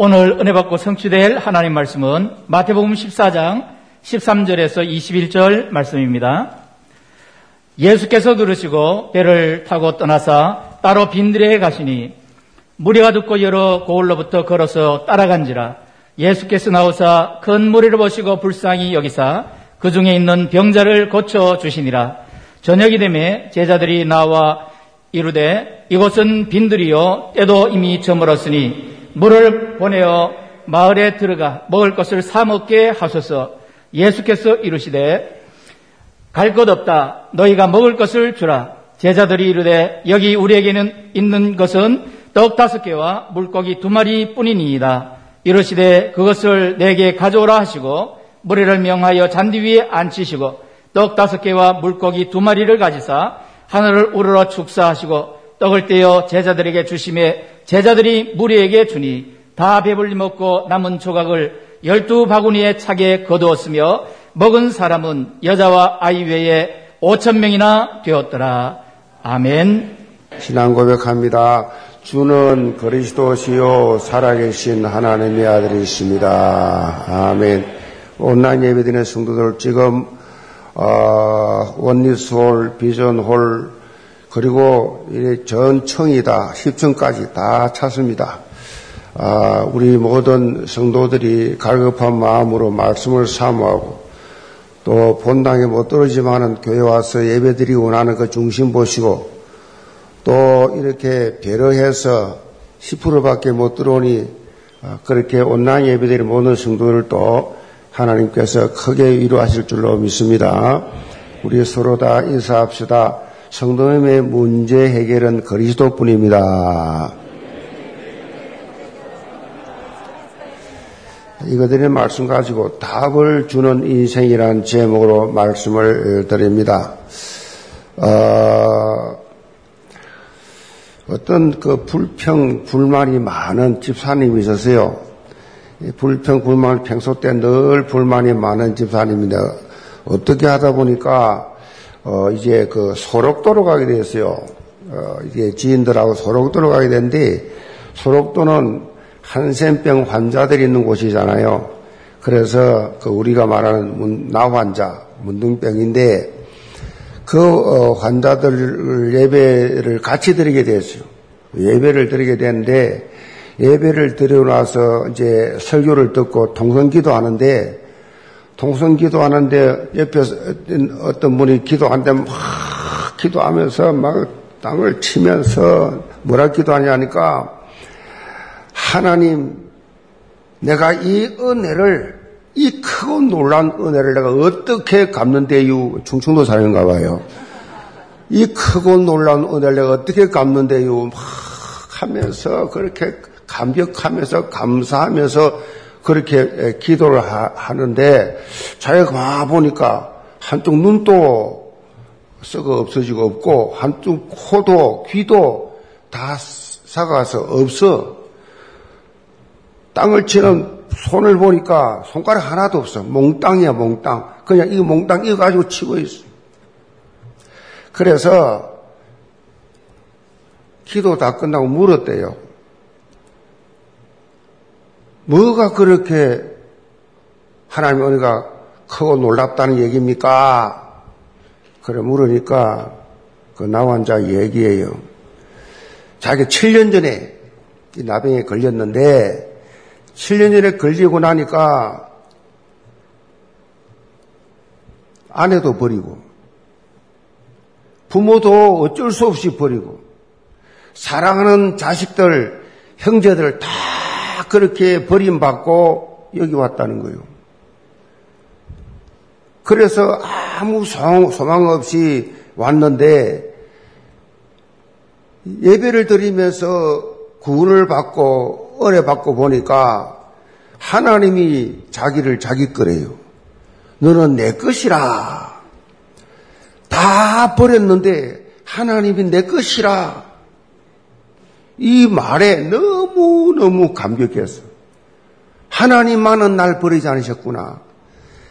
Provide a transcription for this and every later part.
오늘 은혜 받고 성취될 하나님 말씀은 마태복음 14장 13절에서 21절 말씀입니다. 예수께서 들으시고 배를 타고 떠나사 따로 빈들에 가시니 무리가 듣고 여러 고을로부터 걸어서 따라간지라 예수께서 나오사 큰 무리를 보시고 불쌍히 여기사 그 중에 있는 병자를 고쳐 주시니라 저녁이 되매 제자들이 나와 이르되 이곳은 빈들이요 때도 이미 저물었으니 물을 보내어 마을에 들어가 먹을 것을 사 먹게 하소서. 예수께서 이르시되 갈 것 없다. 너희가 먹을 것을 주라. 제자들이 이르되 여기 우리에게는 있는 것은 떡 다섯 개와 물고기 두 마리 뿐이니이다. 이르시되 그것을 내게 가져오라 하시고 무리를 명하여 잔디 위에 앉히시고 떡 다섯 개와 물고기 두 마리를 가지사 하늘을 우러러 축사하시고 떡을 떼어 제자들에게 주심에 제자들이 무리에게 주니 다 배불리 먹고 남은 조각을 열두 바구니에 차게 거두었으며 먹은 사람은 여자와 아이 외에 오천 명이나 되었더라. 아멘. 신앙 고백합니다. 주는 그리스도시요 살아계신 하나님의 아들이십니다. 아멘. 온라인 예배드리는 성도들 지금 어, 원리스홀, 비전홀 그리고 전 청이다 10층까지 다 찼습니다. 아, 우리 모든 성도들이 갈급한 마음으로 말씀을 사모하고 또 본당에 못 떨어지만은 교회 와서 예배드리고 나는 그 중심 보시고 또 이렇게 배려해서 10%밖에 못 들어오니 아, 그렇게 온라인 예배드리 모든 성도를 또 하나님께서 크게 위로하실 줄로 믿습니다. 우리 서로 다 인사합시다. 성도님의 문제 해결은 그리스도뿐입니다. 이거들의 말씀 가지고 답을 주는 인생이란 제목으로 말씀을 드립니다. 어, 어떤 그 불평, 불만이 많은 집사님이 있었어요. 불평, 불만, 평소 때 늘 불만이 많은 집사님인데 어떻게 하다 보니까 어, 이제 그 소록도로 가게 됐어요. 어, 이게 지인들하고 소록도로 가게 됐는데 소록도는 한센병 환자들이 있는 곳이잖아요. 그래서 그 우리가 말하는 문, 나 환자, 문둥병인데 그 어, 환자들 예배를 같이 드리게 됐어요. 예배를 드리게 됐는데 예배를 드리고 나서 이제 설교를 듣고 동성기도 하는데 동성 기도하는데 옆에 어떤 분이 기도하는데 막 기도하면서 막 땅을 치면서 뭐라 기도하냐니까 하나님 내가 이 은혜를 이 크고 놀란 은혜를 내가 어떻게 갚는데요? 충청도 사람인가 봐요. 이 크고 놀란 은혜를 내가 어떻게 갚는데요? 막 하면서 그렇게 감격하면서 감사하면서 그렇게 기도를 하, 는데 자기가 막 보니까 한쪽 눈도 썩어 없어지고 없고 한쪽 코도 귀도 다 사가서 없어. 땅을 치는 손을 보니까 손가락 하나도 없어. 몽땅이야 몽땅. 그냥 이 몽땅 이거 가지고 치고 있어. 그래서 기도 다 끝나고 물었대요. 뭐가 그렇게 하나님 은혜가 크고 놀랍다는 얘기입니까? 그래 물으니까 그 나환자 얘기예요. 자기 7년 전에 이 나병에 걸렸는데 7년 전에 걸리고 나니까 아내도 버리고 부모도 어쩔 수 없이 버리고 사랑하는 자식들 형제들 다 그렇게 버림받고 여기 왔다는 거예요. 그래서 아무 소망 없이 왔는데 예배를 드리면서 구원을 받고 은혜 받고 보니까 하나님이 자기를 자기 거래요. 너는 내 것이라. 다 버렸는데 하나님이 내 것이라. 이 말에 너무너무 감격했어. 하나님만은 날 버리지 않으셨구나.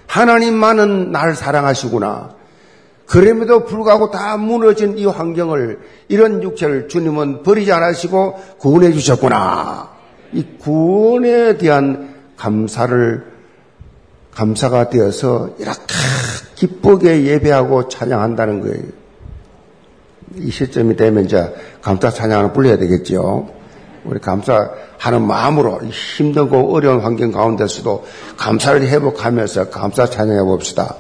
하나님만은 날 사랑하시구나. 그럼에도 불구하고 다 무너진 이 환경을, 이런 육체를 주님은 버리지 않으시고 구원해 주셨구나. 이 구원에 대한 감사를 감사가 되어서 이렇게 기쁘게 예배하고 찬양한다는 거예요. 이 시점이 되면 이제 감사 찬양을 불러야 되겠죠. 우리 감사하는 마음으로 힘들고 어려운 환경 가운데서도 감사를 회복하면서 감사 찬양해 봅시다.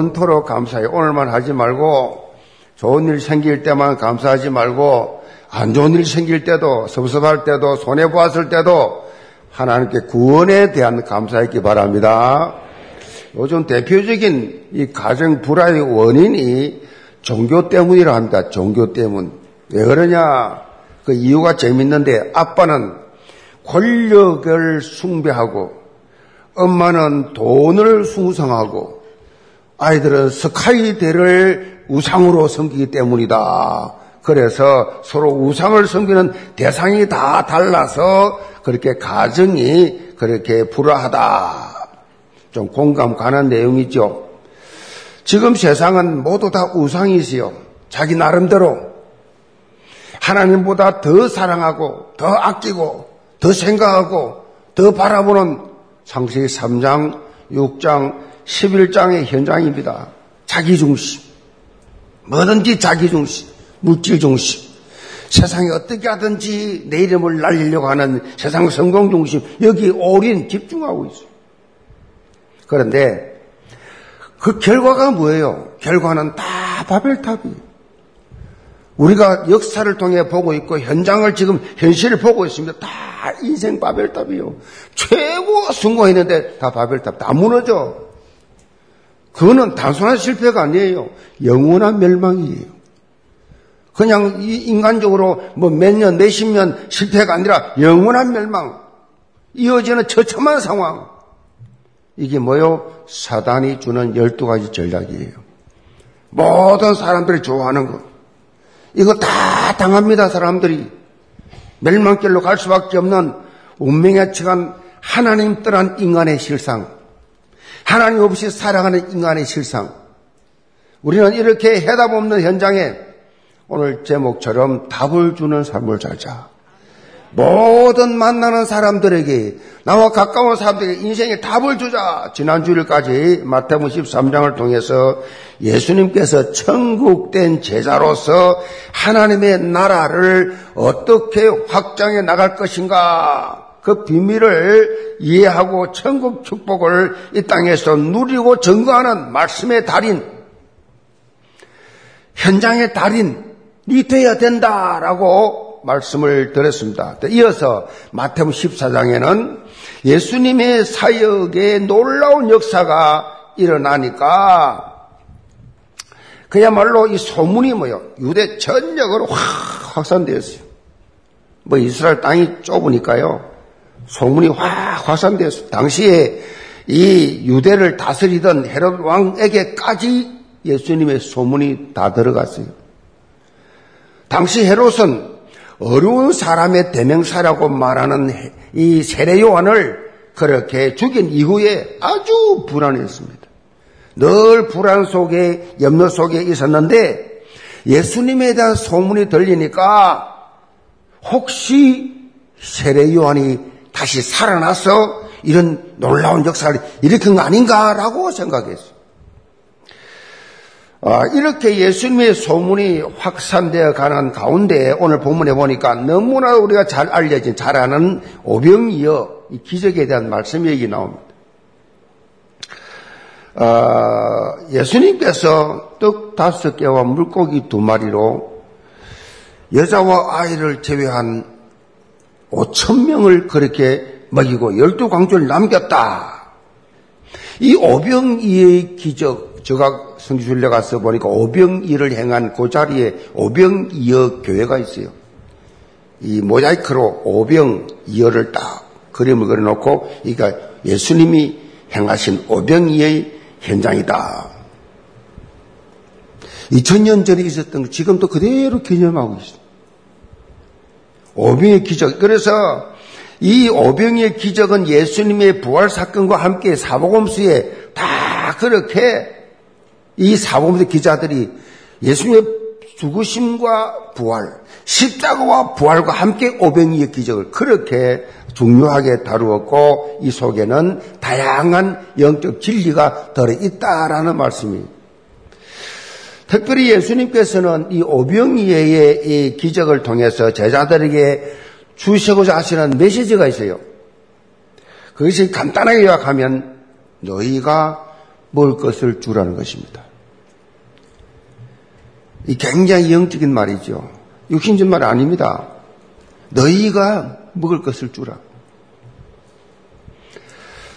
영원토록 감사해. 오늘만 하지 말고 좋은 일 생길 때만 감사하지 말고 안 좋은 일 생길 때도 섭섭할 때도 손해 보았을 때도 하나님께 구원에 대한 감사했기 바랍니다. 요즘 대표적인 이 가정 불화의 원인이 종교 때문이라 합니다. 종교 때문. 왜 그러냐? 그 이유가 재밌는데 아빠는 권력을 숭배하고 엄마는 돈을 숭상하고 아이들은 스카이대를 우상으로 섬기기 때문이다. 그래서 서로 우상을 섬기는 대상이 다 달라서 그렇게 가정이 그렇게 불화하다. 좀 공감 가는 내용이죠. 지금 세상은 모두 다 우상이지요. 자기 나름대로 하나님보다 더 사랑하고 더 아끼고 더 생각하고 더 바라보는 창세기 3장, 6장, 11장의 현장입니다. 자기중심. 뭐든지 자기중심. 물질중심. 세상에 어떻게 하든지 내 이름을 날리려고 하는 세상 성공중심. 여기 올인 집중하고 있어요. 그런데 그 결과가 뭐예요? 결과는 다 바벨탑이에요. 우리가 역사를 통해 보고 있고 현장을 지금 현실을 보고 있습니다. 다 인생 바벨탑이요. 최고 성공했는데 다 바벨탑 다 무너져. 그거는 단순한 실패가 아니에요. 영원한 멸망이에요. 그냥 인간적으로 뭐 몇 년, 몇십 년 실패가 아니라 영원한 멸망. 이어지는 처참한 상황. 이게 뭐요? 사단이 주는 열두 가지 전략이에요. 모든 사람들이 좋아하는 것. 이거 다 당합니다, 사람들이. 멸망길로 갈 수밖에 없는 운명에 처한 하나님 떠난 인간의 실상. 하나님 없이 살아가는 인간의 실상. 우리는 이렇게 해답 없는 현장에 오늘 제목처럼 답을 주는 삶을 살자. 모든 만나는 사람들에게 나와 가까운 사람들에게 인생의 답을 주자. 지난 주일까지 마태복음 13장을 통해서 예수님께서 천국된 제자로서 하나님의 나라를 어떻게 확장해 나갈 것인가 그 비밀을 이해하고 천국 축복을 이 땅에서 누리고 증거하는 말씀의 달인, 현장의 달인이 되어야 된다라고 말씀을 드렸습니다. 이어서 마태복음 14장에는 예수님의 사역에 놀라운 역사가 일어나니까 그야말로 이 소문이 뭐요? 유대 전역으로 확 확산되었어요. 뭐 이스라엘 땅이 좁으니까요. 소문이 확 확산되었어요. 당시에 이 유대를 다스리던 헤롯 왕에게까지 예수님의 소문이 다 들어갔어요. 당시 헤롯은 어려운 사람의 대명사라고 말하는 이 세례 요한을 그렇게 죽인 이후에 아주 불안했습니다. 늘 불안 속에 염려 속에 있었는데 예수님에 대한 소문이 들리니까 혹시 세례 요한이 다시 살아나서 이런 놀라운 역사를 일으킨 거 아닌가라고 생각했어요. 아, 이렇게 예수님의 소문이 확산되어 가는 가운데 오늘 본문에 보니까 너무나 우리가 잘 알려진 잘 아는 오병이어 이 기적에 대한 말씀 얘기 나옵니다. 아, 예수님께서 떡 다섯 개와 물고기 두 마리로 여자와 아이를 제외한 5천 명을 그렇게 먹이고 열두 광주를 남겼다. 이 오병이의 기적, 제가 성지순례 가서 보니까 오병이를 행한 그 자리에 오병이어 교회가 있어요. 이 모자이크로 오병이어를 딱 그림을 그려놓고, 그러니까 예수님이 행하신 오병이의 현장이다. 2000년 전에 있었던 거 지금도 그대로 기념하고 있어요. 오병의 기적. 그래서 이 오병의 기적은 예수님의 부활 사건과 함께 사복음수에 다 그렇게 이 사복음수 기자들이 예수님의 죽으심과 부활, 십자가와 부활과 함께 오병이의 기적을 그렇게 중요하게 다루었고 이 속에는 다양한 영적 진리가 들어 있다라는 말씀입니다. 특별히 예수님께서는 이 오병이의 이 기적을 통해서 제자들에게 주시고자 하시는 메시지가 있어요. 그것이 간단하게 요약하면 너희가 먹을 것을 주라는 것입니다. 이 굉장히 영적인 말이죠. 육신적 말 아닙니다. 너희가 먹을 것을 주라.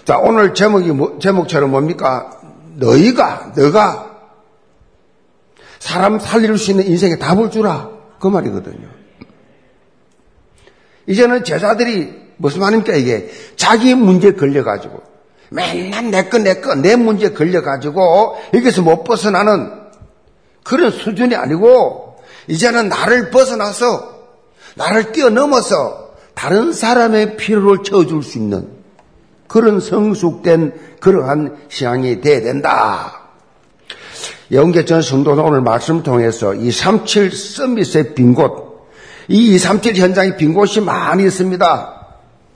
자, 오늘 제목이, 뭐, 제목처럼 뭡니까? 너희가, 너가 사람 살릴 수 있는 인생에 답을 주라. 그 말이거든요. 이제는 제자들이 무슨 말입니까, 이게? 자기 문제 걸려가지고, 맨날 내 거, 내 문제 걸려가지고, 여기서 못 벗어나는 그런 수준이 아니고, 이제는 나를 벗어나서, 나를 뛰어넘어서, 다른 사람의 필요를 채워줄 수 있는 그런 성숙된 그러한 신앙이 돼야 된다. 영계전 성도는 오늘 말씀을 통해서 237 서밋의 빈 곳, 이 237 현장에 빈 곳이 많이 있습니다.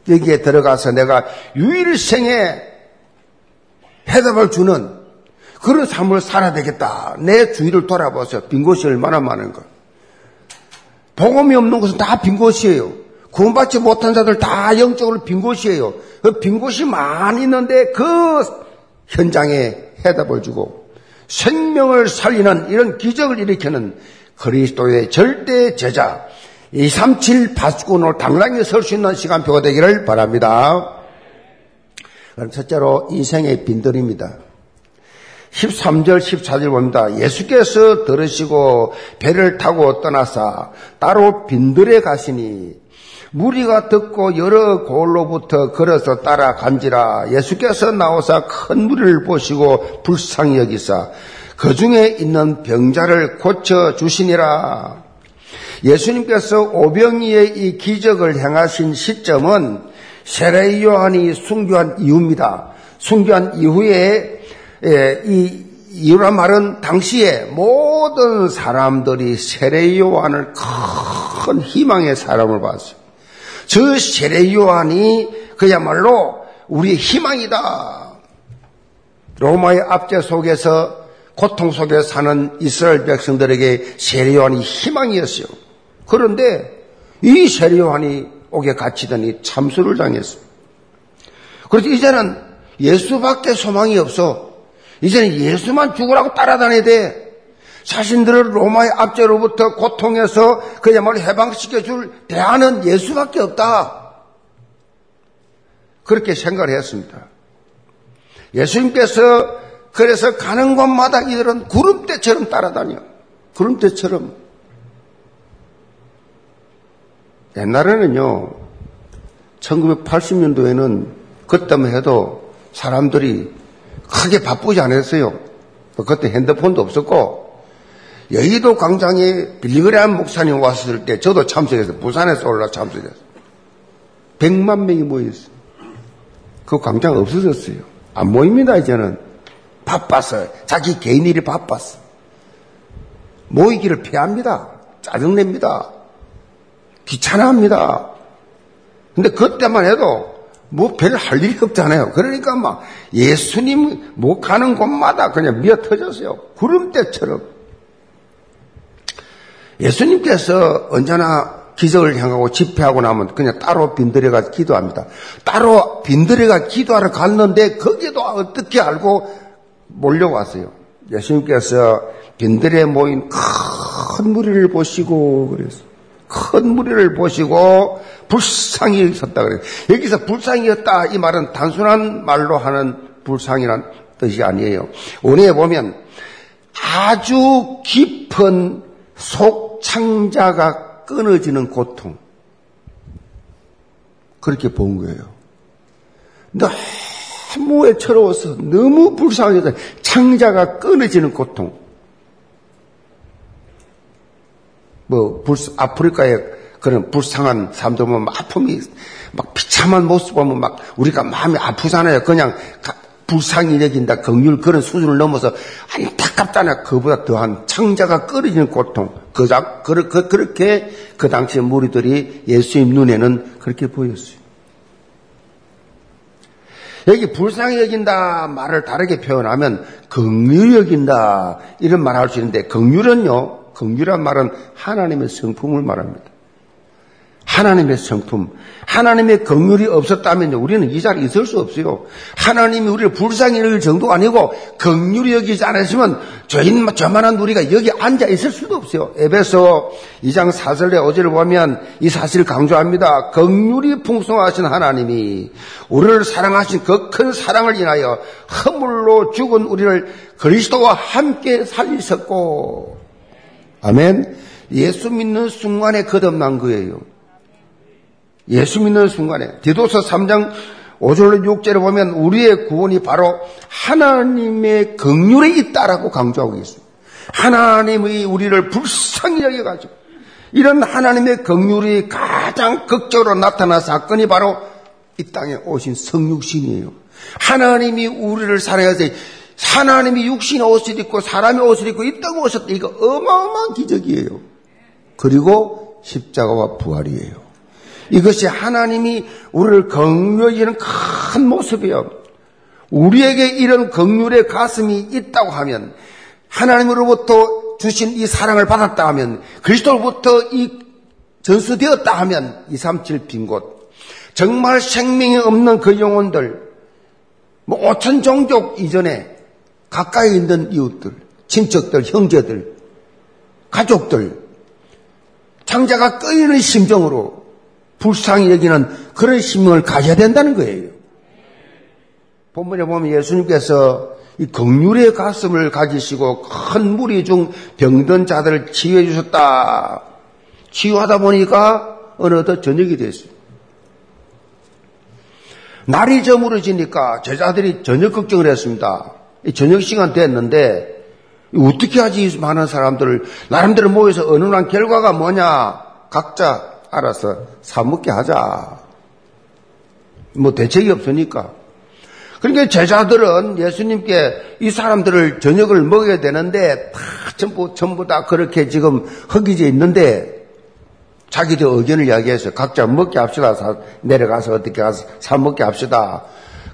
여기에 들어가서 내가 유일생에 해답을 주는 그런 삶을 살아야 되겠다. 내 주위를 돌아보세요. 빈 곳이 얼마나 많은가. 복음이 없는 것은 다 빈 곳이에요. 구원받지 못한 자들 다 영적으로 빈 곳이에요. 그 빈 곳이 많이 있는데 그 현장에 해답을 주고 생명을 살리는 이런 기적을 일으키는 그리스도의 절대 제자 237 바스군으로 당당히 설 수 있는 시간표가 되기를 바랍니다. 그럼 첫째로 인생의 빈들입니다. 13절, 14절 봅니다. 예수께서 들으시고 배를 타고 떠나사 따로 빈들에 가시니 무리가 듣고 여러 골로부터 걸어서 따라간지라 예수께서 나오사 큰 무리를 보시고 불쌍히 여기사 그 중에 있는 병자를 고쳐 주시니라. 예수님께서 오병이의 이 기적을 행하신 시점은 세례 요한이 순교한 이후입니다. 순교한 이후에 이 이유란 말은 당시에 모든 사람들이 세례 요한을 큰 희망의 사람을 봤어요. 저 세례 요한이 그야말로 우리의 희망이다. 로마의 압제 속에서 고통 속에 사는 이스라엘 백성들에게 세례 요한이 희망이었어요. 그런데 이 세례 요한이 옥에 갇히더니 참수를 당했습니다. 그래서 이제는 예수밖에 소망이 없어. 이제는 예수만 죽으라고 따라다녀야 돼. 자신들을 로마의 압제로부터 고통에서 그야말로 해방시켜 줄 대안은 예수밖에 없다. 그렇게 생각을 했습니다. 예수님께서 그래서 가는 곳마다 이들은 구름대처럼 따라다녀. 구름대처럼. 옛날에는요, 1980년도에는 그때만 해도 사람들이 크게 바쁘지 않았어요. 그때 핸드폰도 없었고, 여의도 광장에 빌리그레한 목사님 왔을 때 저도 참석해서 부산에서 올라 참석했어요. 100만 명이 모였어요. 그 광장 없어졌어요. 안 모입니다, 이제는. 바빴어요. 자기 개인 일이 바빴어. 모이기를 피합니다. 짜증냅니다. 귀찮아합니다. 근데 그때만 해도 뭐 별 할 일이 없잖아요. 그러니까 막 예수님 못 가는 곳마다 그냥 미어 터졌어요. 구름대처럼. 예수님께서 언제나 기적을 향하고 집회하고 나면 그냥 따로 빈들에가 기도합니다. 따로 빈들에가 기도하러 갔는데 거기도 어떻게 알고 몰려왔어요. 예수님께서 빈들에 모인 큰 무리를 보시고 그랬어요. 큰 무리를 보시고 불쌍히 섰다 그래요. 여기서 불쌍이었다 이 말은 단순한 말로 하는 불쌍이란 뜻이 아니에요. 원에 보면 아주 깊은 속 창자가 끊어지는 고통. 그렇게 본 거예요. 너무 애처로워서 너무 불쌍해서 창자가 끊어지는 고통. 뭐, 불, 아프리카에 그런 불쌍한 사람들 보면 아픔이 막 비참한 모습 보면 막 우리가 마음이 아프잖아요. 그냥 불쌍히 여긴다, 긍휼 그런 수준을 넘어서 안타깝다나 그보다 더한 창자가 끓어지는 고통. 그자 그, 그, 그렇게 그 당시의 무리들이 예수님 눈에는 그렇게 보였어요. 여기 불쌍히 여긴다 말을 다르게 표현하면 긍휼히 여긴다 이런 말할수 있는데 긍휼은요, 긍휼한 말은 하나님의 성품을 말합니다. 하나님의 성품, 하나님의 긍휼이 없었다면 우리는 이 자리에 있을 수 없어요. 하나님이 우리를 불쌍히 여길 정도가 아니고 긍휼히 여기지 않으시면 저인 저만한 우리가 여기 앉아 있을 수도 없어요. 에베소 2장 4절의 어제를 보면 이 사실을 강조합니다. 긍휼이 풍성하신 하나님이 우리를 사랑하신 그 큰 사랑을 인하여 허물로 죽은 우리를 그리스도와 함께 살리셨고 아멘. 예수 믿는 순간에 거듭난 거예요. 예수 믿는 순간에 디도서 3장 5절로 6절에 보면 우리의 구원이 바로 하나님의 긍휼에 있다라고 강조하고 있습니다. 하나님의 우리를 불쌍히 여겨가지고 이런 하나님의 긍휼이 가장 극적으로 나타난 사건이 바로 이 땅에 오신 성육신이에요. 하나님이 우리를 사랑해서 하나님이 육신의 옷을 입고 사람의 옷을 입고 이 땅에 오셨다. 이거 어마어마한 기적이에요. 그리고 십자가와 부활이에요. 이것이 하나님이 우리를 긍휼히 는 큰 모습이요. 우리에게 이런 긍휼의 가슴이 있다고 하면 하나님으로부터 주신 이 사랑을 받았다 하면 그리스도로부터 이 전수되었다 하면 237 빈 곳 정말 생명이 없는 그 영혼들 뭐 5천 종족 이전에 가까이 있는 이웃들 친척들 형제들 가족들 창자가 끓이는 심정으로 불쌍히 여기는 그런 심령을 가져야 된다는 거예요. 본문에 보면 예수님께서 이 긍휼의 가슴을 가지시고 큰 무리 중 병든 자들을 치유해 주셨다. 치유하다 보니까 어느덧 저녁이 됐어요. 날이 저물어지니까 제자들이 저녁 걱정을 했습니다. 저녁 시간 됐는데 어떻게 하지 많은 사람들을 나름대로 모여서 어느 날 결과가 뭐냐 각자 알아서 사먹게 하자. 뭐 대책이 없으니까. 그러니까 제자들은 예수님께 이 사람들을 저녁을 먹여야 되는데 다 전부 전부 다 그렇게 지금 허기져 있는데 자기들 의견을 이야기해서 각자 먹게 합시다. 사, 내려가서 어떻게 가서 사 먹게 합시다.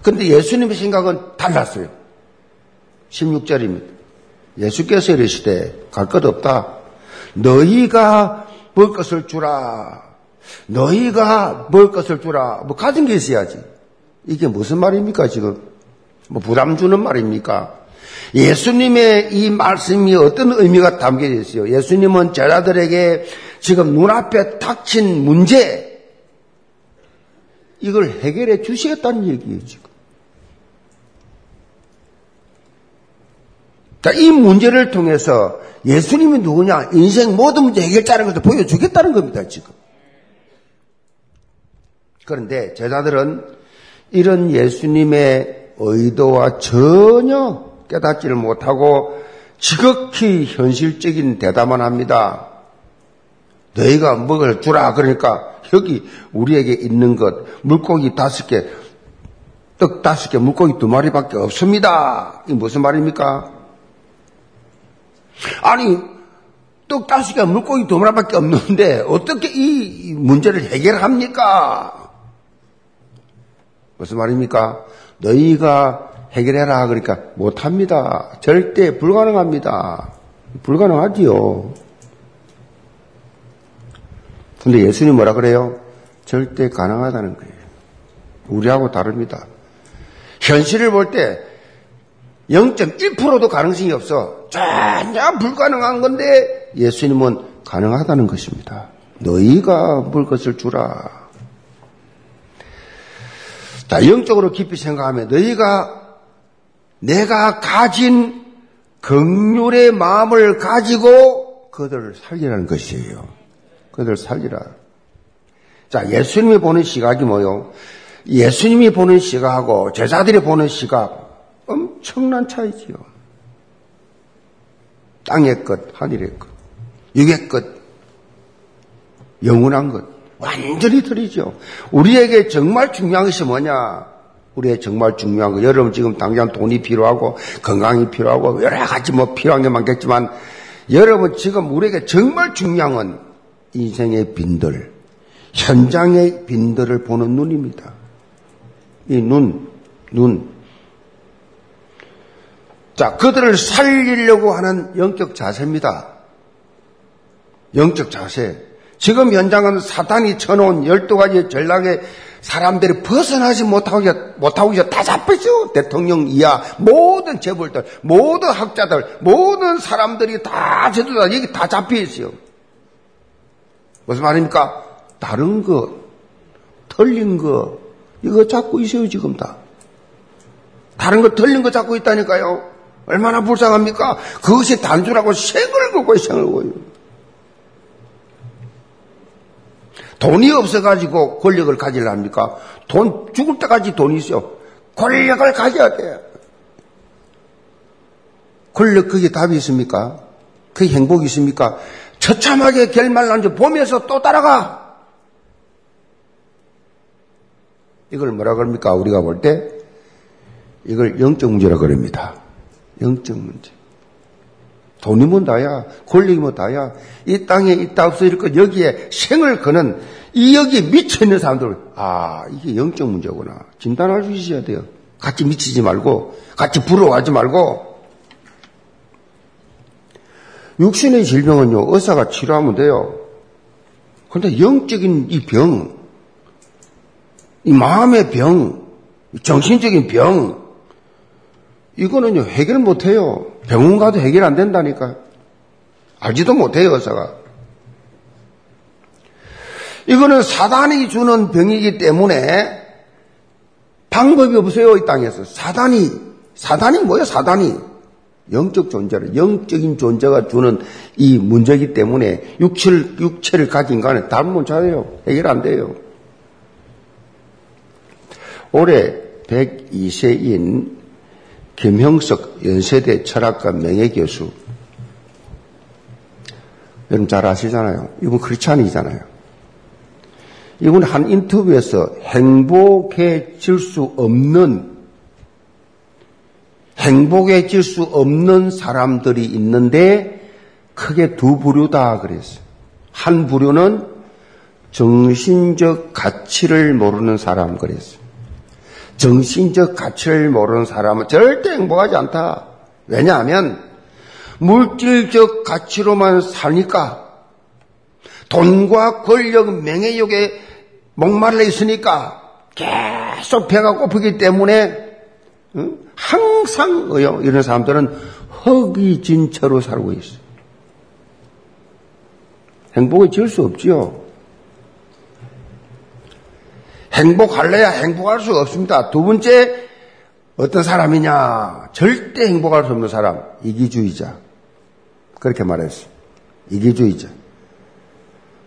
근데 예수님의 생각은 달랐어요. 16절입니다. 예수께서 이르시되 갈 것 없다. 너희가 먹을 것을 주라. 너희가 먹을 것을 주라. 뭐 가진 게 있어야지. 이게 무슨 말입니까 지금? 뭐 부담 주는 말입니까? 예수님의 이 말씀이 어떤 의미가 담겨져 있어요? 예수님은 제자들에게 지금 눈앞에 닥친 문제, 이걸 해결해 주시겠다는 얘기예요, 지금. 자, 이 문제를 통해서 예수님이 누구냐? 인생 모든 문제 해결자라는 것을 보여주겠다는 겁니다, 지금. 그런데 제자들은 이런 예수님의 의도와 전혀 깨닫지를 못하고 지극히 현실적인 대답만 합니다. 너희가 먹을 주라. 그러니까 여기 우리에게 있는 것, 물고기 다섯 개, 떡 다섯 개, 물고기 두 마리밖에 없습니다. 이 무슨 말입니까? 아니, 떡 개, 물고기 두 마리밖에 없는데 어떻게 이 문제를 해결합니까? 무슨 말입니까? 너희가 해결해라. 그러니까 못합니다. 절대 불가능합니다. 불가능하지요. 근데 예수님 뭐라 그래요? 절대 가능하다는 거예요. 우리하고 다릅니다. 현실을 볼 때 0.1%도 가능성이 없어. 전혀 불가능한 건데 예수님은 가능하다는 것입니다. 너희가 물 것을 주라. 자, 영적으로 깊이 생각하면 너희가 내가 가진 극률의 마음을 가지고 그들을 살리라는 것이에요. 그들을 살리라. 자, 예수님이 보는 시각이 뭐요? 예수님이 보는 시각하고 제자들이 보는 시각 엄청난 차이지요. 땅의 것, 하늘의 것, 육의 것, 영원한 것 완전히 틀리죠. 우리에게 정말 중요한 것이 뭐냐? 우리의 정말 중요한 거. 여러분 지금 당장 돈이 필요하고 건강이 필요하고 여러 가지 뭐 필요한 게 많겠지만 여러분 지금 우리에게 정말 중요한 건 인생의 빈들, 현장의 빈들을 보는 눈입니다. 이 눈, 눈. 자, 그들을 살리려고 하는 영적 자세입니다. 영적 자세. 지금 현장은 사탄이 쳐놓은 12가지 전략의 사람들이 벗어나지 못하고, 못하고 다 잡혔죠. 대통령 이하, 모든 재벌들, 모든 학자들, 모든 사람들이 다, 저도 다, 여기 다 잡혀 있어요. 무슨 말입니까? 다른 거, 틀린 거, 이거 잡고 있어요, 지금 다. 다른 거 틀린 거 잡고 있다니까요. 얼마나 불쌍합니까? 그것이 단순하고 생을 걷고 생을 거요. 돈이 없어가지고 권력을 가지려 합니까? 돈, 죽을 때까지 돈이 있어. 권력을 가져야 돼. 권력 그게 답이 있습니까? 그게 행복이 있습니까? 처참하게 결말난 줄 보면서 또 따라가. 이걸 뭐라 그럽니까? 우리가 볼 때 이걸 영적 문제라 그럽니다. 영적 문제. 돈이면 다야, 권력이면 다야, 이 땅에 있다 없어 이렇게 여기에 생을 거는 이 여기에 미쳐있는 사람들, 아, 이게 영적 문제구나. 진단할 수 있어야 돼요. 같이 미치지 말고, 같이 부러워하지 말고. 육신의 질병은요, 의사가 치료하면 돼요. 그런데 영적인 이 병, 이 마음의 병, 정신적인 병, 이거는요, 해결 못 해요. 병원 가도 해결 안 된다니까. 알지도 못해요, 의사가. 이거는 사단이 주는 병이기 때문에 방법이 없어요, 이 땅에서. 사단이, 사단이 뭐예요, 사단이? 영적 존재를, 영적인 존재가 주는 이 문제이기 때문에 육체를, 육체를 가진 간에 답을 못 찾아요. 해결 안 돼요. 올해 102세인 김형석 연세대 철학과 명예교수. 여러분 잘 아시잖아요. 이분 크리스찬이잖아요. 이분 한 인터뷰에서 행복해질 수 없는 행복해질 수 없는 사람들이 있는데 크게 두 부류다 그랬어요. 한 부류는 정신적 가치를 모르는 사람 그랬어요. 정신적 가치를 모르는 사람은 절대 행복하지 않다. 왜냐하면 물질적 가치로만 사니까 돈과 권력, 명예욕에 목말라 있으니까 계속 배가 고프기 때문에 항상 이런 사람들은 허기진처로 살고 있어요. 행복을 지을 수 없지요. 행복할래야 행복할 수 없습니다. 두 번째, 어떤 사람이냐? 절대 행복할 수 없는 사람. 이기주의자. 그렇게 말했어요. 이기주의자.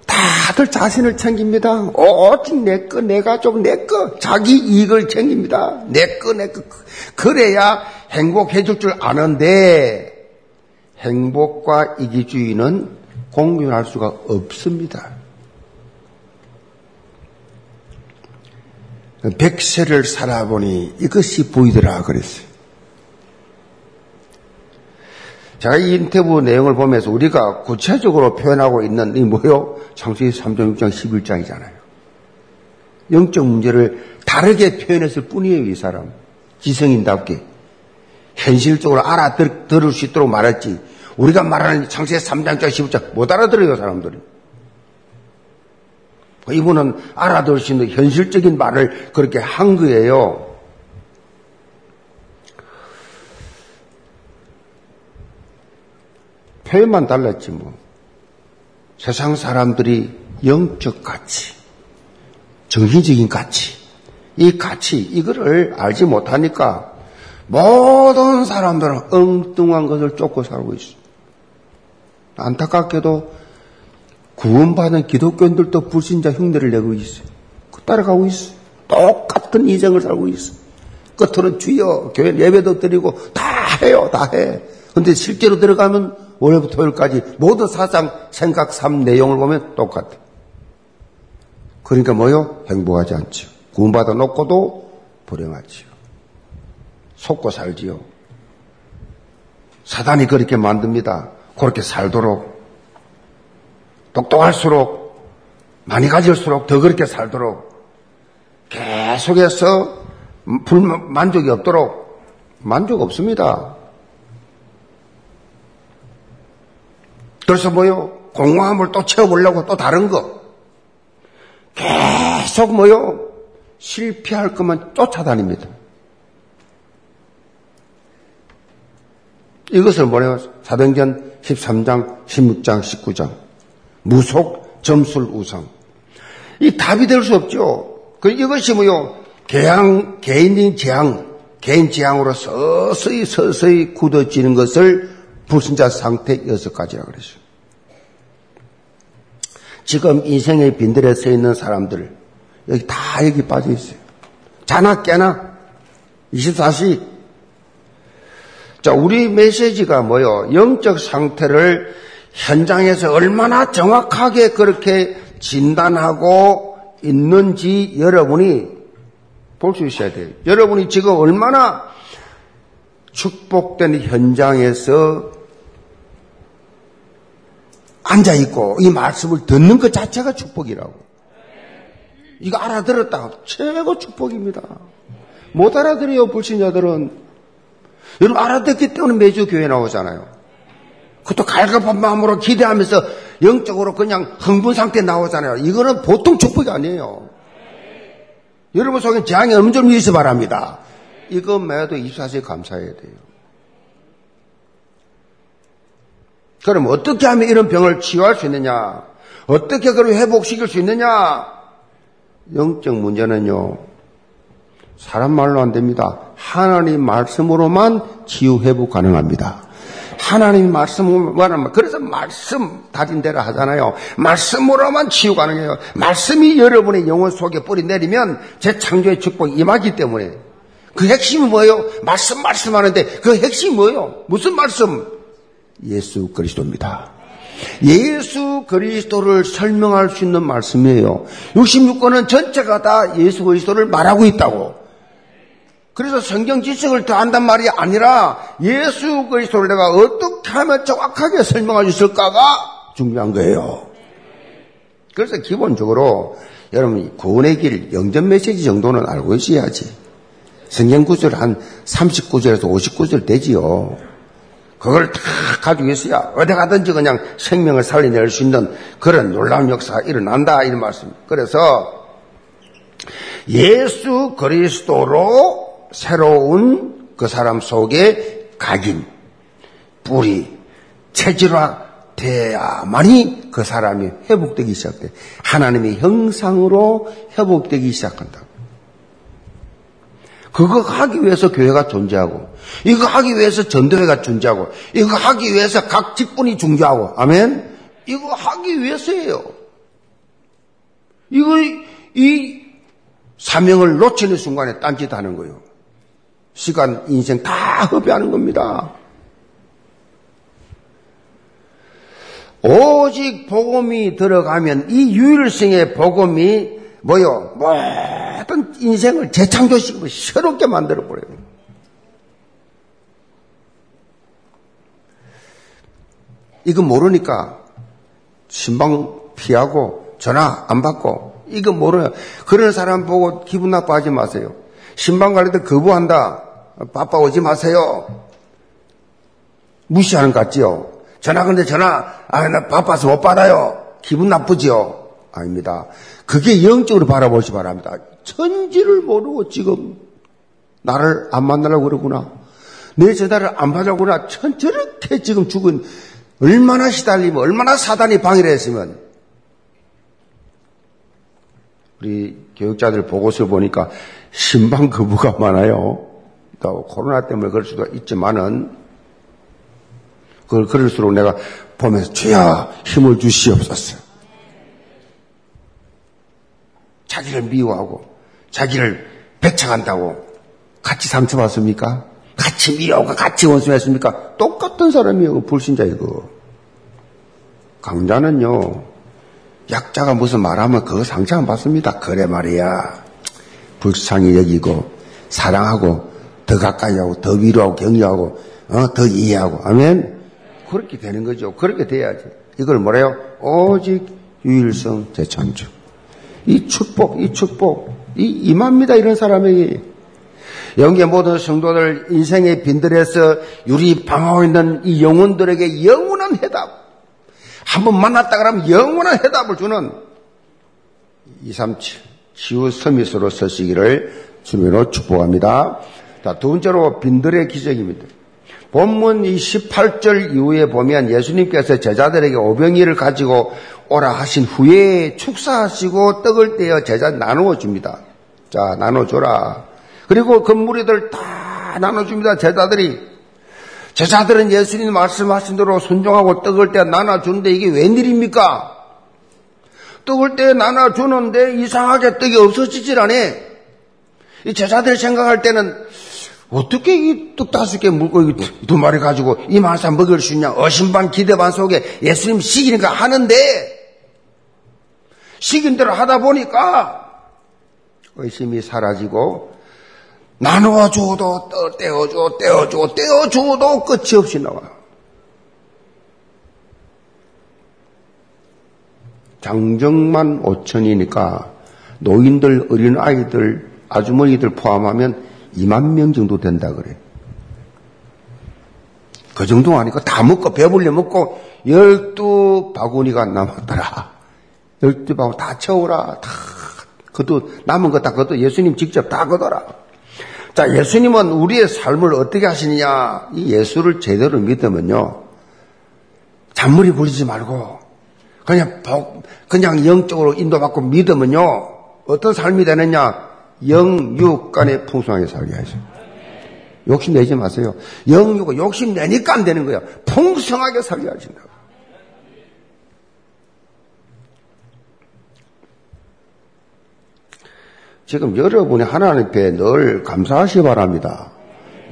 다들 자신을 챙깁니다. 오직 내 거, 내 가족, 내 거, 자기 이익을 챙깁니다. 내 거, 내 거. 그래야 행복해질 줄 아는데, 행복과 이기주의는 공존할 수가 없습니다. 백세를 살아보니 이것이 보이더라 그랬어요. 제가 이 인터뷰 내용을 보면서 우리가 구체적으로 표현하고 있는 이 뭐요? 창세기 3장, 6장, 11장이잖아요. 영적 문제를 다르게 표현했을 뿐이에요, 이 사람. 지성인답게. 현실적으로 알아들을 수 있도록 말했지. 우리가 말하는 창세기 3장, 11장 못 알아들어요, 사람들이. 이분은 알아들을 수 있는 현실적인 말을 그렇게 한 거예요. 표현만 달랐지 뭐. 세상 사람들이 영적 가치, 정신적인 가치, 이 가치, 이거를 알지 못하니까 모든 사람들은 엉뚱한 것을 쫓고 살고 있어. 안타깝게도 구원받은 기독교인들도 불신자 흉내를 내고 있어요. 그 따라가고 있어. 똑같은 이정을 살고 있어. 끝으로 주여 교회 예배도 드리고 다 해요, 다 해. 근데 실제로 들어가면 월요일부터 토요일까지 모든 사상, 생각, 삶 내용을 보면 똑같아. 그러니까 뭐요? 행복하지 않죠. 구원받아 놓고도 불행하지요. 속고 살지요. 사단이 그렇게 만듭니다. 그렇게 살도록. 똑똑할수록, 많이 가질수록 더 그렇게 살도록. 계속해서 불만, 만족이 없도록. 만족 없습니다. 그래서 뭐요? 공허함을 또 채워보려고 또 다른 거. 계속 뭐요? 실패할 것만 쫓아다닙니다. 이것을 뭐래요? 사도행전 13장, 16장, 19장. 무속, 점술, 우상. 이 답이 될 수 없죠. 그 이것이 뭐요? 개항, 개인인 재앙, 개인 재앙으로 서서히 서서히 굳어지는 것을 불신자 상태 여섯 가지라 그랬어요. 지금 인생의 빈들에 서 있는 사람들, 여기 다 여기 빠져 있어요. 자나 깨나 24시. 자, 우리 메시지가 뭐요? 영적 상태를 현장에서 얼마나 정확하게 그렇게 진단하고 있는지 여러분이 볼 수 있어야 돼요. 여러분이 지금 얼마나 축복된 현장에서 앉아있고 이 말씀을 듣는 것 자체가 축복이라고. 이거 알아들었다. 최고 축복입니다. 못 알아들어요, 불신자들은. 여러분 알아듣기 때문에 매주 교회 나오잖아요. 그것도 갈급한 마음으로 기대하면서 영적으로 그냥 흥분 상태 나오잖아요. 이거는 보통 축복이 아니에요. 여러분 속에 재앙이 없는 줄 믿으시 바랍니다. 이것만해도 24시에 감사해야 돼요. 그럼 어떻게 하면 이런 병을 치유할 수 있느냐? 어떻게 그걸 회복시킬 수 있느냐? 영적 문제는요, 사람 말로 안 됩니다. 하나님 말씀으로만 치유 회복 가능합니다. 하나님 말씀으로만 그래서 말씀 다진 대로 하잖아요. 말씀으로만 치유 가능해요. 말씀이 여러분의 영혼 속에 뿌리 내리면 제 창조의 축복이 임하기 때문에 그 핵심이 뭐예요? 말씀 말씀하는데 그 핵심이 뭐예요? 무슨 말씀? 예수 그리스도입니다. 예수 그리스도를 설명할 수 있는 말씀이에요. 66권은 전체가 다 예수 그리스도를 말하고 있다고. 그래서 성경 지식을 더 한단 말이 아니라 예수 그리스도를 내가 어떻게 하면 정확하게 설명할 수 있을까가 중요한 거예요. 그래서 기본적으로 여러분 구원의 길 영전 메시지 정도는 알고 있어야지. 성경 구절 한 39절에서 59절 되지요. 그걸 다 가지고 있어야 어디 가든지 그냥 생명을 살려낼 수 있는 그런 놀라운 역사가 일어난다 이런 말씀. 그래서 예수 그리스도로 새로운 그 사람 속에 각인, 뿌리, 체질화 돼야만이 그 사람이 회복되기 시작돼. 하나님의 형상으로 회복되기 시작한다. 그거 하기 위해서 교회가 존재하고, 이거 하기 위해서 전도회가 존재하고, 이거 하기 위해서 각 직분이 존재하고, 아멘? 이거 하기 위해서예요. 이거, 이 사명을 놓치는 순간에 딴짓 하는 거예요. 시간, 인생 다 허비하는 겁니다. 오직 복음이 들어가면 이 유일성의 복음이 뭐요? 모든 인생을 재창조시키고 새롭게 만들어버려요. 이거 모르니까 신방 피하고 전화 안 받고 이거 모르요. 그런 사람 보고 기분 나빠하지 마세요. 신방 갈때 거부한다. 바빠 오지 마세요. 무시하는 것 같지요? 전화 근데 전화 아 나 바빠서 못 받아요. 기분 나쁘지요? 아닙니다. 그게 영적으로 바라보시 바랍니다. 천지를 모르고 지금 나를 안 만나려고 그러구나. 내 전화를 안 받아구나. 천 저렇게 지금 죽은 얼마나 시달리면 얼마나 사단이 방해를 했으면 우리 교육자들 보고서 보니까 신방 거부가 많아요. 또 코로나 때문에 그럴 수도 있지만은 그걸 그럴수록 내가 보면서 주여 힘을 주시옵소서. 자기를 미워하고 자기를 배척한다고 같이 상처받습니까? 같이 미워하고 같이 원수했습니까? 똑같은 사람이에요. 그 불신자 이거. 강자는요. 약자가 무슨 말하면 그거 상처 안 받습니다. 그래 말이야. 불쌍히 여기고 사랑하고 더 가까이 하고 더 위로하고 격려하고 어, 더 이해하고 아멘. 그렇게 되는 거죠. 그렇게 돼야지. 이걸 뭐래요? 오직 유일성 재창조. 이 축복, 이 축복, 이 임합니다. 이런 사람에게. 영계 모든 성도들 인생의 빈들에서 유리 방하고 있는 이 영혼들에게 영원한 해답. 한번 만났다 그러면 영원한 해답을 주는 237 치유 서밋으로 서시기를 주님으로 축복합니다. 자, 두 번째로 빈들의 기적입니다. 본문 이 18절 이후에 보면 예수님께서 제자들에게 오병이를 가지고 오라 하신 후에 축사하시고 떡을 떼어 제자 나누어 줍니다. 자, 나눠줘라. 그리고 그 무리들 다 나눠줍니다. 제자들이. 제자들은 예수님 말씀하신 대로 순종하고 떡을 떼어 나눠주는데 이게 웬일입니까? 떡을 떼어 나눠주는데 이상하게 떡이 없어지질 않아. 이 제자들이 생각할 때는 어떻게 이떡 다섯 개 물고 두 마리 가지고 이 만사 먹을 수 있냐? 어심반 기대반 속에 예수님 시기니까 하는데 시킨 대로 하다 보니까 의심이 사라지고 나누어 줘도 떼어 줘, 떼어 줘, 떼어 줘도 끝이 없이 나와요. 장정만 5천이니까 노인들, 어린 아이들, 아주머니들 포함하면 2만 명 정도 된다 그래. 그 정도 아니까 다 먹고 배불려 먹고 열두 바구니가 남았더라. 열두 바구니 다 채우라. 다 그것도 남은 거 다 그것도 예수님 직접 다 거더라. 자, 예수님은 우리의 삶을 어떻게 하시느냐? 이 예수를 제대로 믿으면요. 잔물이 굴리지 말고 그냥 그냥 영적으로 인도받고 믿으면요. 어떤 삶이 되느냐? 영육 간에 풍성하게 살게 하죠. 욕심 내지 마세요. 영육은 욕심 내니까 안 되는 거예요. 풍성하게 살게 하신다고. 지금 여러분이 하나님 앞에 늘 감사하시 기 바랍니다.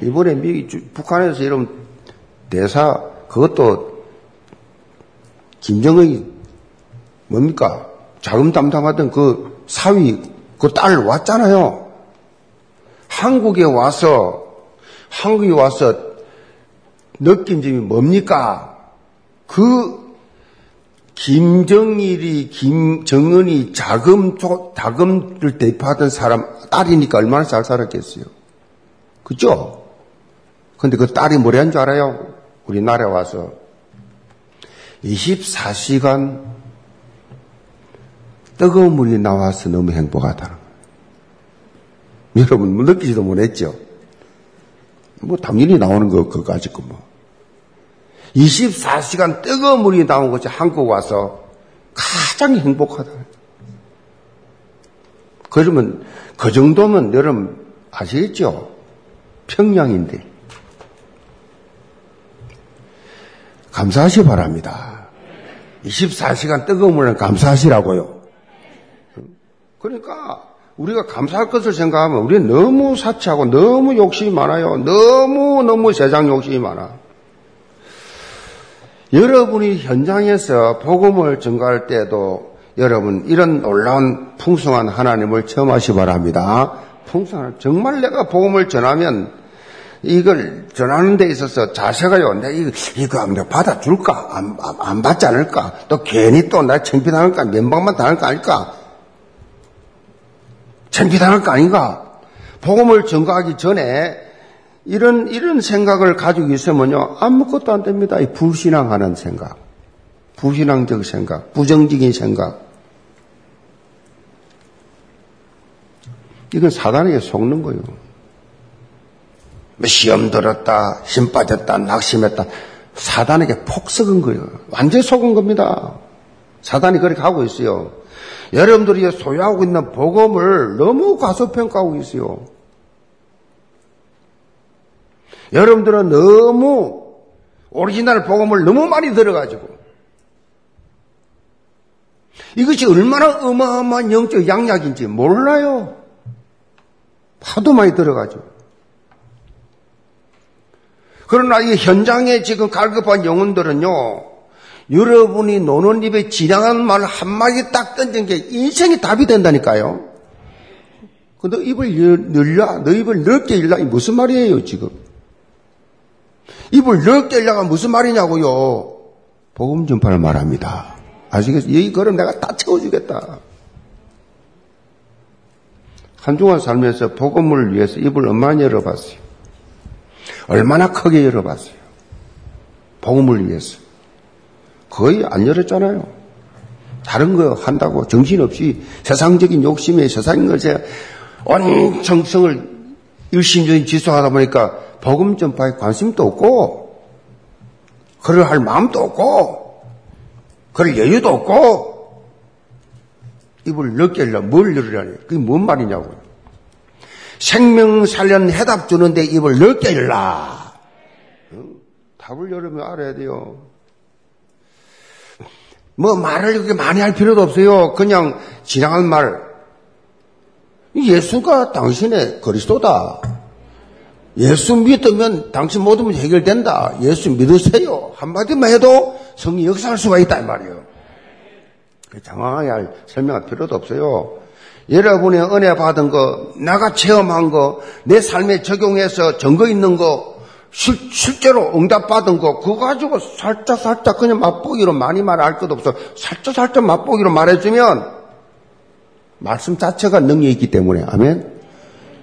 이번에 미, 북한에서 이런 대사, 그것도 김정은이 뭡니까? 자금 담당하던 그 사위, 그 딸 왔잖아요. 한국에 와서, 한국에 와서 느낀 점이 뭡니까? 그 김정일이 김정은이 자금 자금을 대표하던 사람 딸이니까 얼마나 잘 살았겠어요. 그죠? 근데 그 딸이 뭐라는 줄 알아요? 우리나라에 와서 24시간 뜨거운 물이 나와서 너무 행복하다. 여러분 뭐 느끼지도 못했죠? 뭐 당연히 나오는 거 가지고 뭐. 24시간 뜨거운 물이 나온 것이 한국 와서 가장 행복하다. 그러면 그 정도면 여러분 아시겠죠? 평양인데. 감사하시 바랍니다. 24시간 뜨거운 물은 감사하시라고요. 그러니까 우리가 감사할 것을 생각하면 우리는 너무 사치하고 너무 욕심이 많아요. 너무 너무 세상 욕심이 많아. 여러분이 현장에서 복음을 전가할 때도 여러분 이런 놀라운 풍성한 하나님을 체험하시 바랍니다. 풍성한 정말 내가 복음을 전하면 이걸 전하는 데 있어서 자세가요. 내가 이거, 이거 내가 받아줄까? 안, 안, 안 받지 않을까? 또 괜히 또 나 창피당할까? 면박만 당할 거 아닐까? 창피당할 거 아닌가? 복음을 전가하기 전에 이런, 이런 생각을 가지고 있으면요, 아무것도 안 됩니다. 이 불신앙하는 생각. 부신앙적 생각, 부정적인 생각. 이건 사단에게 속는 거예요. 뭐 시험 들었다, 힘 빠졌다, 낙심했다. 사단에게 폭 썩은 거예요. 완전히 속은 겁니다. 사단이 그렇게 하고 있어요. 여러분들이 소유하고 있는 복음을 너무 과소평가하고 있어요. 여러분들은 너무 오리지널 복음을 너무 많이 들어가지고 이것이 얼마나 어마어마한 영적 양약인지 몰라요. 하도 많이 들어가지고. 그러나 이 현장에 지금 갈급한 영혼들은요, 여러분이 노는 입에 지나가는 말 한마디 딱 던진 게 인생이 답이 된다니까요. 너 입을 늘려, 너 입을 넓게 일라, 무슨 말이에요, 지금? 입을 넓게 열려가 무슨 말이냐고요. 복음 전파를 말합니다. 아시겠어요? 이 걸음 내가 다 채워주겠다. 한동안 살면서 복음을 위해서 입을 얼마나 열어봤어요. 얼마나 크게 열어봤어요. 복음을 위해서. 거의 안 열었잖아요. 다른 거 한다고 정신없이 세상적인 욕심에 세상인 것에 온 정성을 열심히 지속하다 보니까 복음 전파에 관심도 없고, 그를 할 마음도 없고, 그럴 여유도 없고, 입을 넓게 열라, 뭘 열으라니? 그게 뭔 말이냐고요. 생명 살련 해답 주는데 입을 넓게 열라. 답을 열으면 알아야 돼요. 뭐 말을 그렇게 많이 할 필요도 없어요. 그냥 지나간 말. 예수가 당신의 그리스도다. 예수 믿으면 당신 모든 문제 해결된다. 예수 믿으세요. 한마디만 해도 성이 역사할 수가 있다. 이 말이에요. 장황하게 할 설명할 필요도 없어요. 여러분의 은혜 받은 거, 내가 체험한 거, 내 삶에 적용해서 증거 있는 거, 실, 실제로 응답받은 거, 그거 가지고 살짝 살짝 그냥 맛보기로 많이 말할 것도 없어. 살짝 살짝 맛보기로 말해주면 말씀 자체가 능력이 있기 때문에. 아멘.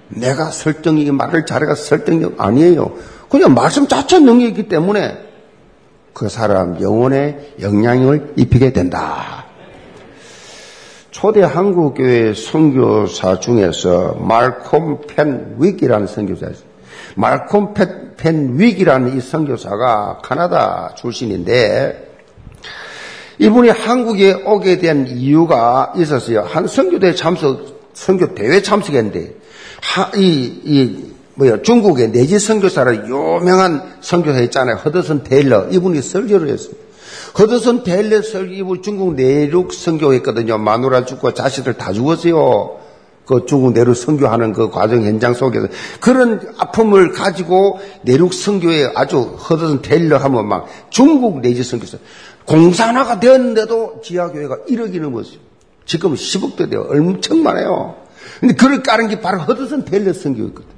내가 설정이 말을 잘해가 설득력 아니에요. 그냥 말씀 자체 능력이기 때문에 그 사람 영혼에 영향을 입히게 된다. 초대 한국교회 선교사 중에서 말콤 펜 윅이라는 선교사 있어요. 말콤 펜 윅이라는 이 선교사가 카나다 출신인데 이분이 한국에 오게 된 이유가 있었어요. 한 선교대 참석, 선교 대회 참석했는데 하, 이, 이, 뭐야, 중국의 내지 선교사를 유명한 선교사 있잖아요. 허드슨 테일러. 이분이 설교를 했어요. 허드슨 테일러 설교, 이분 중국 내륙 선교했거든요. 마누라 죽고 자식들 다 죽었어요. 그 중국 내륙 선교하는 그 과정 현장 속에서 그런 아픔을 가지고 내륙 선교에 아주 허드슨 테일러 하면 막 중국 내지 선교사 공산화가 되었는데도 지하교회가 1억이 넘었어요. 지금 10억도 돼요. 엄청 많아요. 근데 그를 까는 게 바로 허드슨 델러 선교였거든.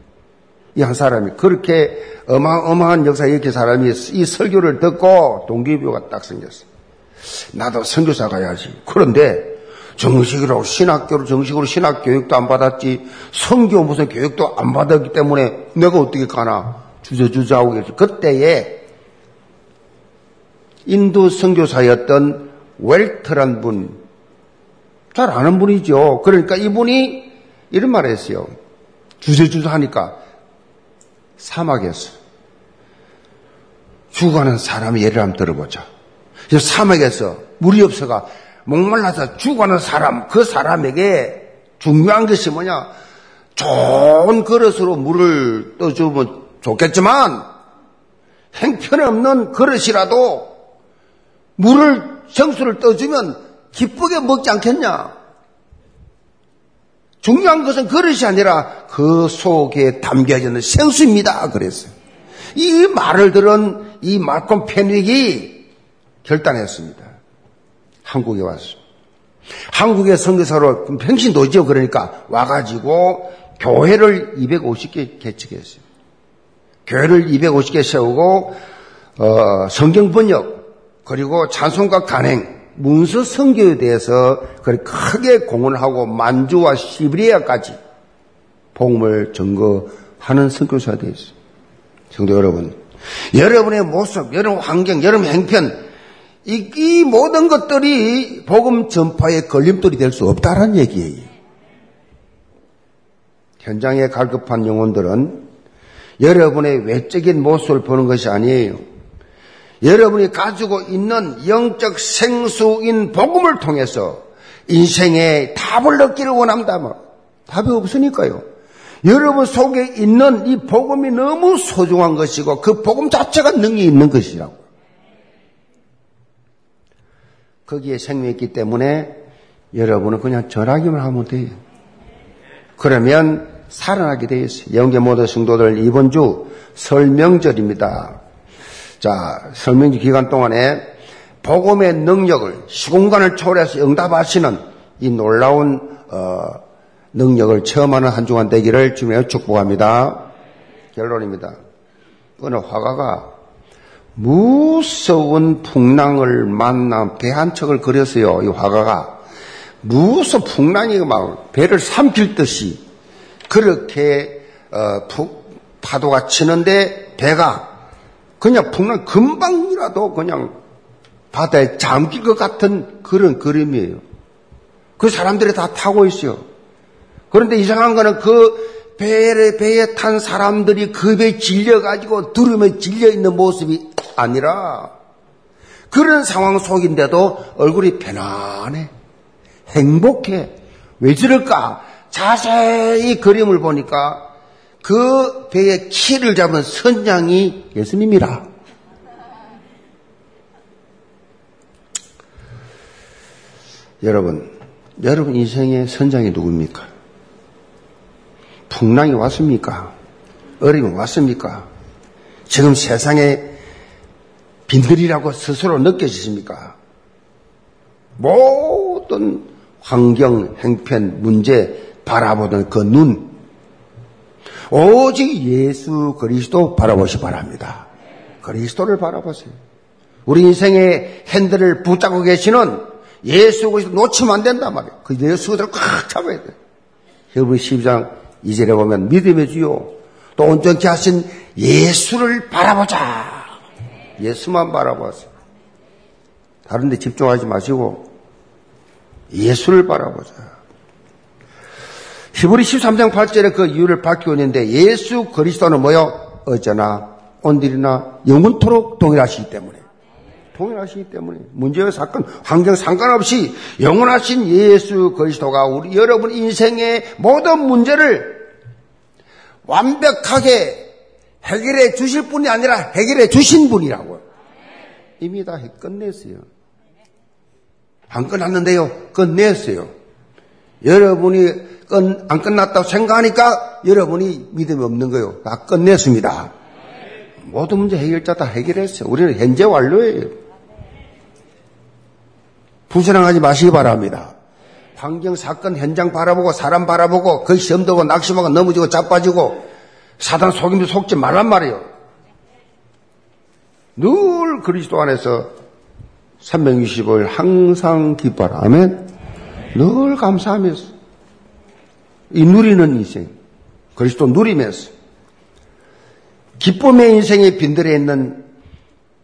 이 한 사람이 그렇게 어마어마한 역사에 이렇게 사람이 이 설교를 듣고 동기부여가 딱 생겼어. 나도 선교사 가야지. 그런데 정식으로 신학교로 정식으로 신학 교육도 안 받았지 성교 무슨 교육도 안 받았기 때문에 내가 어떻게 가나 주저주저하고 계시. 그때에 인도 선교사였던 웰트란 분, 잘 아는 분이죠. 그러니까 이분이 이런 말을 했어요. 주저주저 하니까 사막에서 죽어가는 사람의 예를 한번 들어보자. 사막에서 물이 없어가 목말라서 죽어가는 사람, 그 사람에게 중요한 것이 뭐냐? 좋은 그릇으로 물을 떠주면 좋겠지만, 행편없는 그릇이라도 물을, 정수를 떠주면 기쁘게 먹지 않겠냐? 중요한 것은 그릇이 아니라 그 속에 담겨져 있는 생수입니다. 그랬어요. 이 말을 들은 이 말콤 페닉이 결단했습니다. 한국에 왔어. 한국의 선교사로 평신도죠. 그러니까 와가지고 교회를 250개 개척했어요. 교회를 250개 세우고 어, 성경 번역 그리고 찬송가 간행 문서 성교에 대해서 크게 공헌을 하고 만주와 시브리아까지 복음을 증거하는 선교사가 되었어요. 성도 여러분, 여러분의 모습, 여러분 환경, 여러분 행편 이, 이 모든 것들이 복음 전파의 걸림돌이 될 수 없다는 얘기예요. 현장에 갈급한 영혼들은 여러분의 외적인 모습을 보는 것이 아니에요. 여러분이 가지고 있는 영적 생수인 복음을 통해서 인생의 답을 얻기를. 뭐. 답이 없으니까요. 여러분 속에 있는 이 복음이 너무 소중한 것이고 그 복음 자체가 능이 있는 것이라고. 거기에 생명이 있기 때문에 여러분은 그냥 전하기만 하면 돼요. 그러면 살아나게 되어 있어요. 영계 모든 성도들 이번 주 설명절입니다. 자, 설명절 기간 동안에 복음의 능력을 시공간을 초월해서 응답하시는 이 놀라운 어, 능력을 체험하는 한 주간 되기를 주며 축복합니다. 결론입니다. 어느 화가가 무서운 풍랑을 만나 배 한 척을 그렸어요. 이 화가가 무서 풍랑이 막 배를 삼킬 듯이 그렇게 어, 파도가 치는데 배가 그냥 풍랑 금방이라도 그냥 바다에 잠길 것 같은 그런 그림이에요. 그 사람들이 다 타고 있어요. 그런데 이상한 거는 그 배에, 배에 탄 사람들이 그 배에 질려가지고 두름에 질려 있는 모습이 아니라 그런 상황 속인데도 얼굴이 편안해. 행복해. 왜 저럴까? 자세히 그림을 보니까 그 배의 키를 잡은 선장이 예수님이라. 여러분, 여러분 인생의 선장이 누굽니까? 풍랑이 왔습니까? 어려움이 왔습니까? 지금 세상에 빈들이라고 스스로 느껴지십니까? 모든 환경, 행편, 문제 바라보는 그 눈, 오직 예수 그리스도 바라보시 바랍니다. 그리스도를 바라보세요. 우리 인생의 핸들을 붙잡고 계시는 예수 그리스도 놓치면 안 된단 말이에요. 그 예수 그리스도를 꽉 잡아야 돼요. 히브리 12장 2절에 보면 믿음의 주요 또 온전케 하신 예수를 바라보자. 예수만 바라보세요. 다른 데 집중하지 마시고 예수를 바라보자. 히브리 13장 8절에 그 이유를 밝히고 있는데 예수 그리스도는 뭐요? 어제나 오늘이나 영원토록 동일하시기 때문에 동일하시기 때문에 문제와 사건, 환경 상관없이 영원하신 예수 그리스도가 우리 여러분 인생의 모든 문제를 완벽하게 해결해 주실 분이 아니라 해결해 주신 분이라고. 이미 다 끝냈어요. 안 끝났는데요. 끝냈어요. 여러분이 끝, 안 끝났다고 생각하니까 여러분이 믿음이 없는 거예요. 다 끝냈습니다. 모든 문제 해결자 다 해결했어요. 우리는 현재 완료예요. 불신앙하지 마시기 바랍니다. 환경, 사건, 현장 바라보고 사람 바라보고 그 시험도고 낙심하고 넘어지고 자빠지고 사단 속임도 속지 말란 말이에요. 늘 그리스도 안에서 360을 항상 기뻐라. 아멘. 늘 감사하면서 이 누리는 인생, 그리스도 누리면서 기쁨의 인생에 빈들에 있는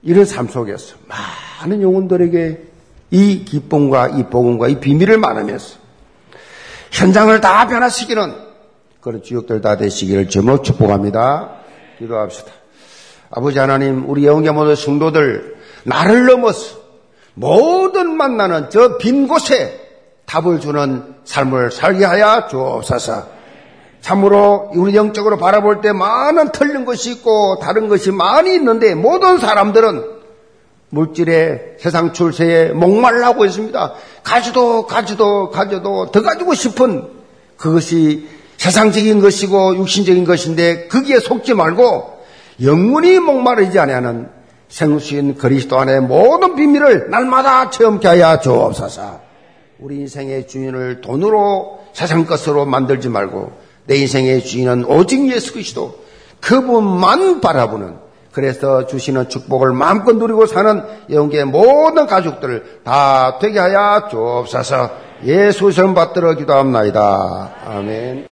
이런 삶 속에서 많은 영혼들에게 이 기쁨과 이 복음과 이 비밀을 말하면서 현장을 다 변화시키는 그런 주역들 다 되시기를 제목 축복합니다. 기도합시다. 아버지 하나님, 우리 영계 모든 성도들 나를 넘어서 모든 만나는 저 빈 곳에 답을 주는 삶을 살게 하여 주옵소서. 참으로 우리 영적으로 바라볼 때 많은 틀린 것이 있고 다른 것이 많이 있는데 모든 사람들은 물질의 세상 출세에 목말라고 있습니다. 가지도 가지도 가져도 더 가지고 싶은 그것이 세상적인 것이고 육신적인 것인데 거기에 속지 말고 영원히 목마르지 아니하는 생수인 그리스도 안에 모든 비밀을 날마다 체험케 하여 주옵소서. 우리 인생의 주인을 돈으로 세상 것으로 만들지 말고 내 인생의 주인은 오직 예수 그리스도 그분만 바라보는 그래서 주시는 축복을 마음껏 누리고 사는 영계 모든 가족들 다 되게 하여 주옵소서 예수 선 받들어 기도합나이다. 아멘.